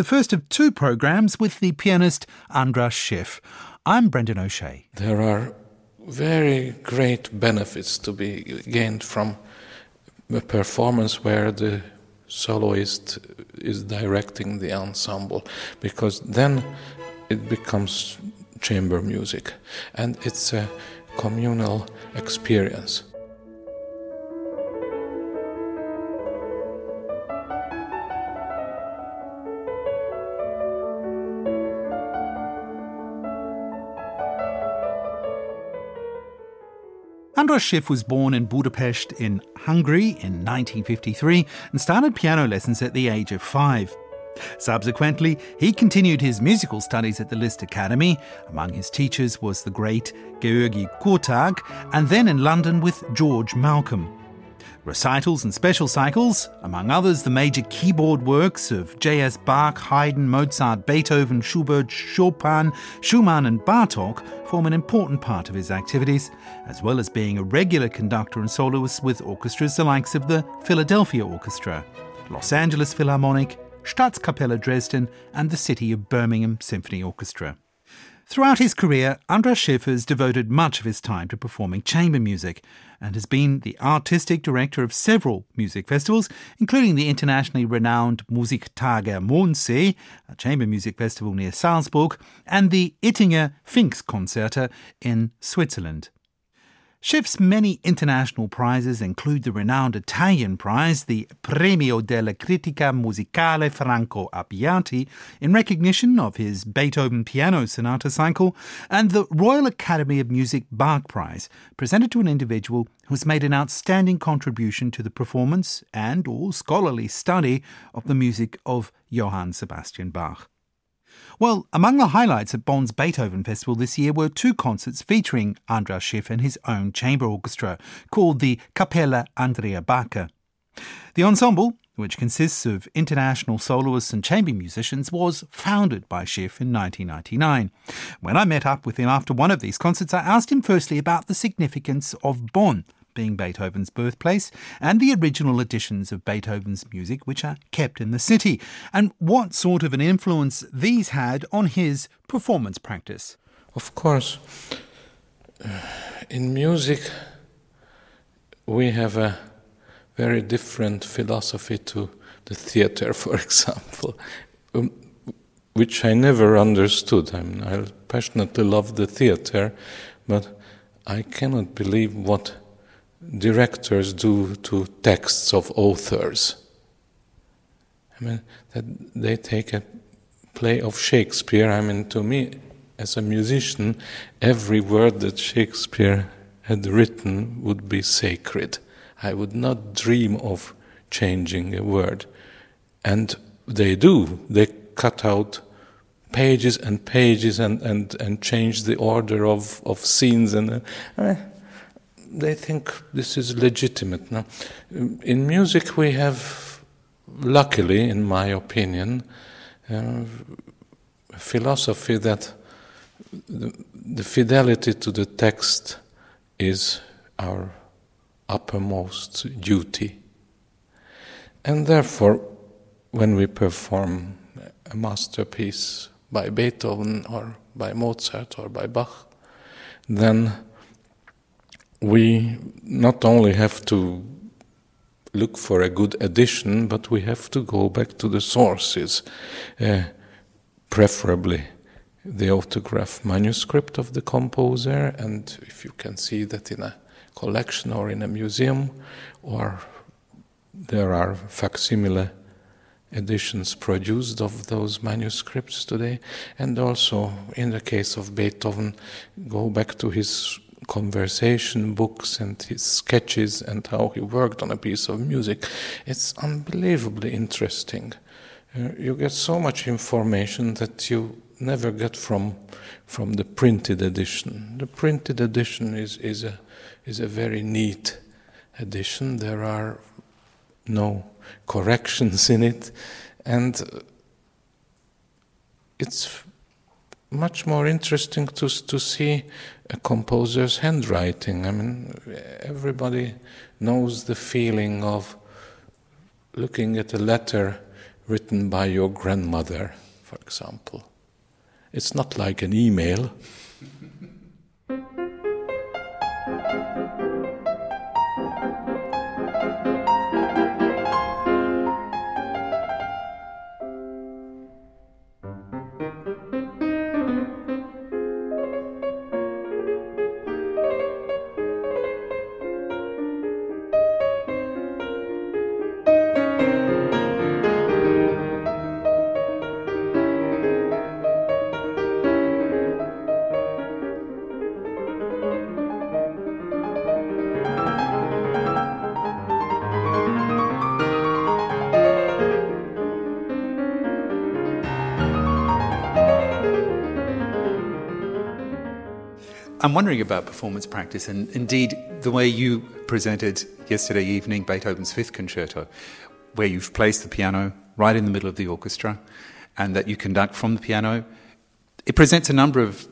the first of two programs with the pianist Andras Schiff. I'm Brendan O'Shea. There are very great benefits to be gained from a performance where the soloist is directing the ensemble because then it becomes chamber music and it's a communal experience. Andras Schiff was born in Budapest in Hungary in 1953 and started piano lessons at the age of five. Subsequently, he continued his musical studies at the Liszt Academy. Among his teachers was the great Georgi Kurtag, and then in London with George Malcolm. Recitals and special cycles, among others the major keyboard works of J.S. Bach, Haydn, Mozart, Beethoven, Schubert, Chopin, Schumann, and Bartok, form an important part of his activities, as well as being a regular conductor and soloist with orchestras the likes of the Philadelphia Orchestra, Los Angeles Philharmonic, Staatskapelle Dresden, and the City of Birmingham Symphony Orchestra. Throughout his career, Andras Schiff has devoted much of his time to performing chamber music and has been the artistic director of several music festivals, including the internationally renowned Musiktage Mondsee, a chamber music festival near Salzburg, and the Ittinger Pfingstkonzerte in Switzerland. Schiff's many international prizes include the renowned Italian prize, the Premio della Critica Musicale Franco Abbiati, in recognition of his Beethoven Piano Sonata cycle, and the Royal Academy of Music Bach Prize, presented to an individual who has made an outstanding contribution to the performance and or scholarly study of the music of Johann Sebastian Bach. Well, among the highlights at Bonn's Beethoven Festival this year were two concerts featuring Andras Schiff and his own chamber orchestra, called the Capella Andrea Barca. The ensemble, which consists of international soloists and chamber musicians, was founded by Schiff in 1999. When I met up with him after one of these concerts, I asked him firstly about the significance of Bonn being Beethoven's birthplace, and the original editions of Beethoven's music, which are kept in the city, and what sort of an influence these had on his performance practice. Of course, uh, in music, we have a very different philosophy to the theater, for example, um, which I never understood. I mean, I passionately love the theater, but I cannot believe what directors do to texts of authors. I mean, that they take a play of Shakespeare. I mean, to me, as a musician, every word that Shakespeare had written would be sacred. I would not dream of changing a word. And they do. They cut out pages and pages and, and, and change the order of, of scenes. And uh, they think this is legitimate. Now, in music, we have, luckily, in my opinion, uh, a philosophy that the, the fidelity to the text is our uppermost duty. And therefore, when we perform a masterpiece by Beethoven or by Mozart or by Bach, then we not only have to look for a good edition, but we have to go back to the sources, uh, preferably the autograph manuscript of the composer, and if you can see that in a collection or in a museum, or there are facsimile editions produced of those manuscripts today, and also in the case of Beethoven, go back to his conversation books and his sketches and how he worked on a piece of music. It's unbelievably interesting. Uh, you get so much information that you never get from from the printed edition. The printed edition is is a is a very neat edition. There are no corrections in it, and it's much more interesting to to see a composer's handwriting. I mean, everybody knows the feeling of looking at a letter written by your grandmother, for example. It's not like an email. I'm wondering about performance practice and indeed the way you presented yesterday evening Beethoven's Fifth Concerto, where you've placed the piano right in the middle of the orchestra and that you conduct from the piano. It presents a number of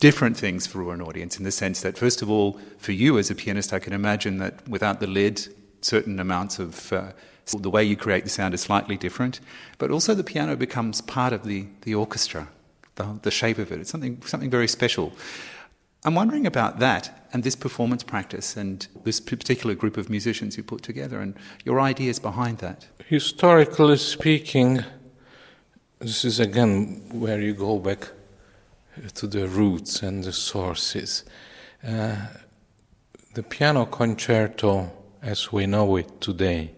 different things for an audience in the sense that, first of all, for you as a pianist, I can imagine that without the lid, certain amounts of uh, the way you create the sound is slightly different, but also the piano becomes part of the, the orchestra, the, the shape of it. It's something, something very special. I'm wondering about that and this performance practice and this particular group of musicians you put together and your ideas behind that. Historically speaking, this is again where you go back to the roots and the sources. Uh, the piano concerto, as we know it today,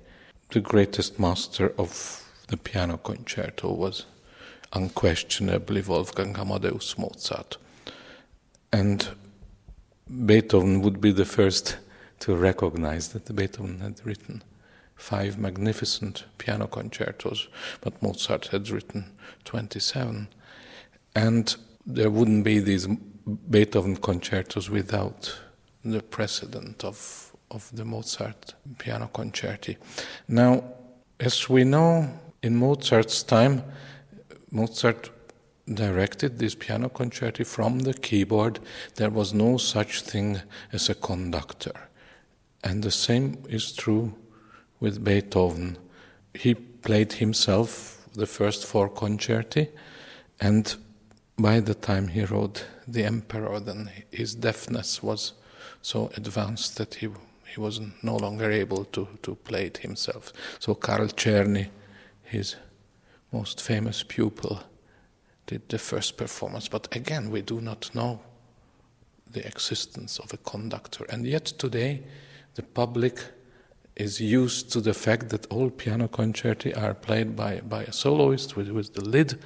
the greatest master of the piano concerto was unquestionably Wolfgang Amadeus Mozart. And Beethoven would be the first to recognize that Beethoven had written five magnificent piano concertos, but Mozart had written 27. And there wouldn't be these Beethoven concertos without the precedent of, of the Mozart piano concerti. Now, as we know, in Mozart's time, Mozart directed this piano concerti from the keyboard, there was no such thing as a conductor. And the same is true with Beethoven. He played himself the first four concerti, and by the time he wrote The Emperor, then his deafness was so advanced that he, he was no longer able to, to play it himself. So Carl Czerny, his most famous pupil, did the first performance. But again, we do not know the existence of a conductor. And yet today, the public is used to the fact that all piano concerti are played by, by a soloist with, with the lid,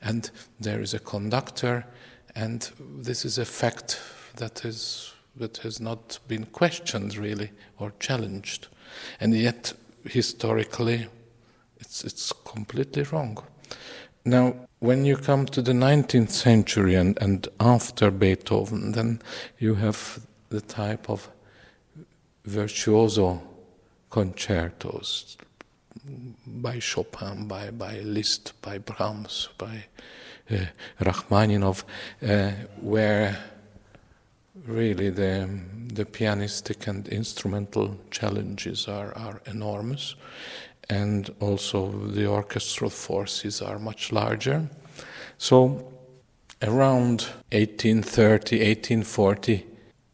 and there is a conductor, and this is a fact that is that has not been questioned really or challenged, and yet historically, it's it's completely wrong. Now, when you come to the 19th century and, and after Beethoven, then you have the type of virtuoso concertos by Chopin, by, by Liszt, by Brahms, by uh, Rachmaninoff, uh, where really the, the pianistic and instrumental challenges are, are enormous and also the orchestral forces are much larger. So, around 1830, 1840,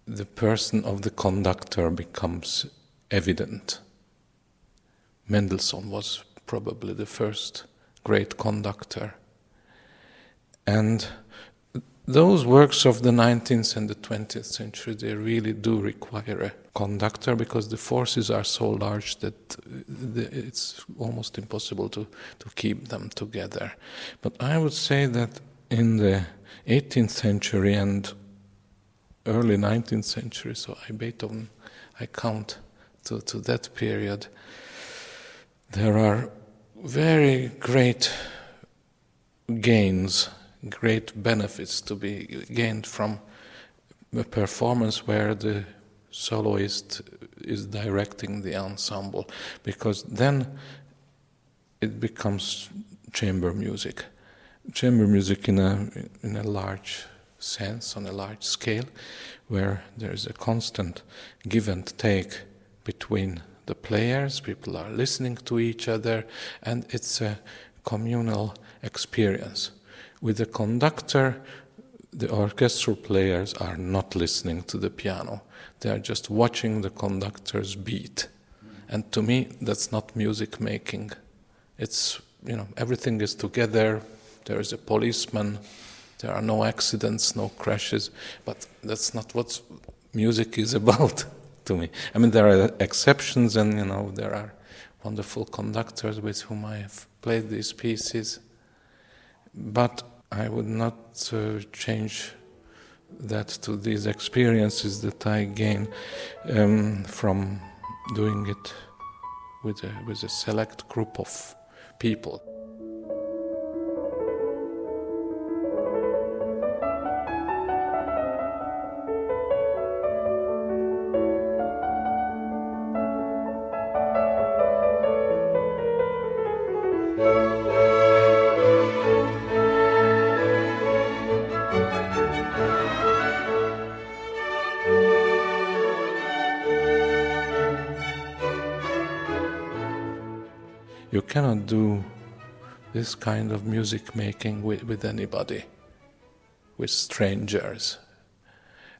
the person of the conductor becomes evident. Mendelssohn was probably the first great conductor. And those works of the 19th and the 20th century, they really do require a conductor because the forces are so large that uh, it's almost impossible to, to keep them together. But I would say that in the 18th century and early 19th century, so I Beethoven, I count to, to that period, there are very great gains great benefits to be gained from a performance where the soloist is directing the ensemble, because then it becomes chamber music. Chamber music in a, in a large sense, on a large scale, where there is a constant give and take between the players, people are listening to each other, and it's a communal experience. With the conductor, the orchestral players are not listening to the piano, they are just watching the conductor's beat. And to me, that's not music making. It's, you know, everything is together, there is a policeman, there are no accidents, no crashes, but that's not what music is about to me. I mean, there are exceptions, and you know, there are wonderful conductors with whom I have played these pieces, but I would not uh, change that to these experiences that I gain um, from doing it with a, with a select group of people. You cannot do this kind of music making with, with anybody, with strangers.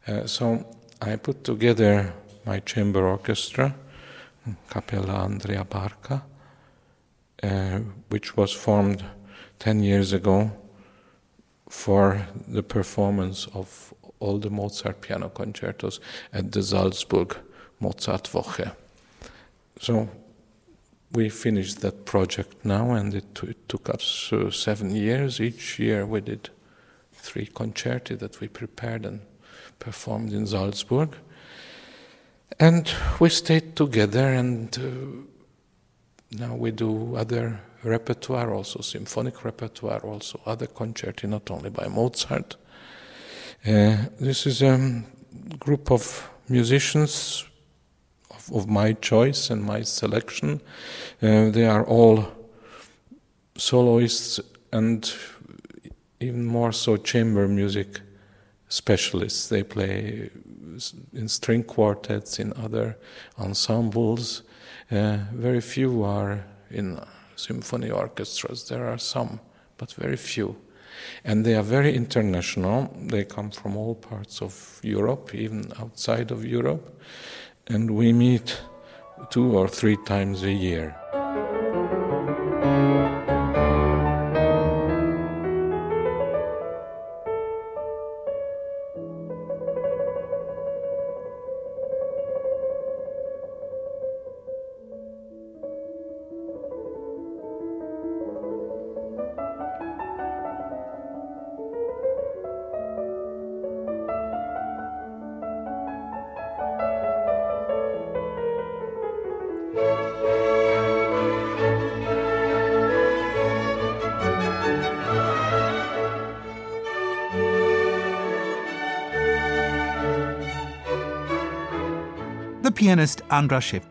Uh, so I put together my chamber orchestra, Capella Andrea Barca, uh, which was formed 10 years ago for the performance of all the Mozart piano concertos at the Salzburg Mozart Woche. So we finished that project now, and it, it took us uh, seven years. Each year we did three concerti that we prepared and performed in Salzburg. And we stayed together, and uh, now we do other repertoire, also symphonic repertoire, also other concerti, not only by Mozart. Uh, this is a group of musicians of my choice and my selection. Uh, they are all soloists and even more so chamber music specialists. They play in string quartets, in other ensembles. Uh, very few are in symphony orchestras. There are some, but very few. And they are very international. They come from all parts of Europe, even outside of Europe and we meet two or three times a year. Pianist Andras Schiff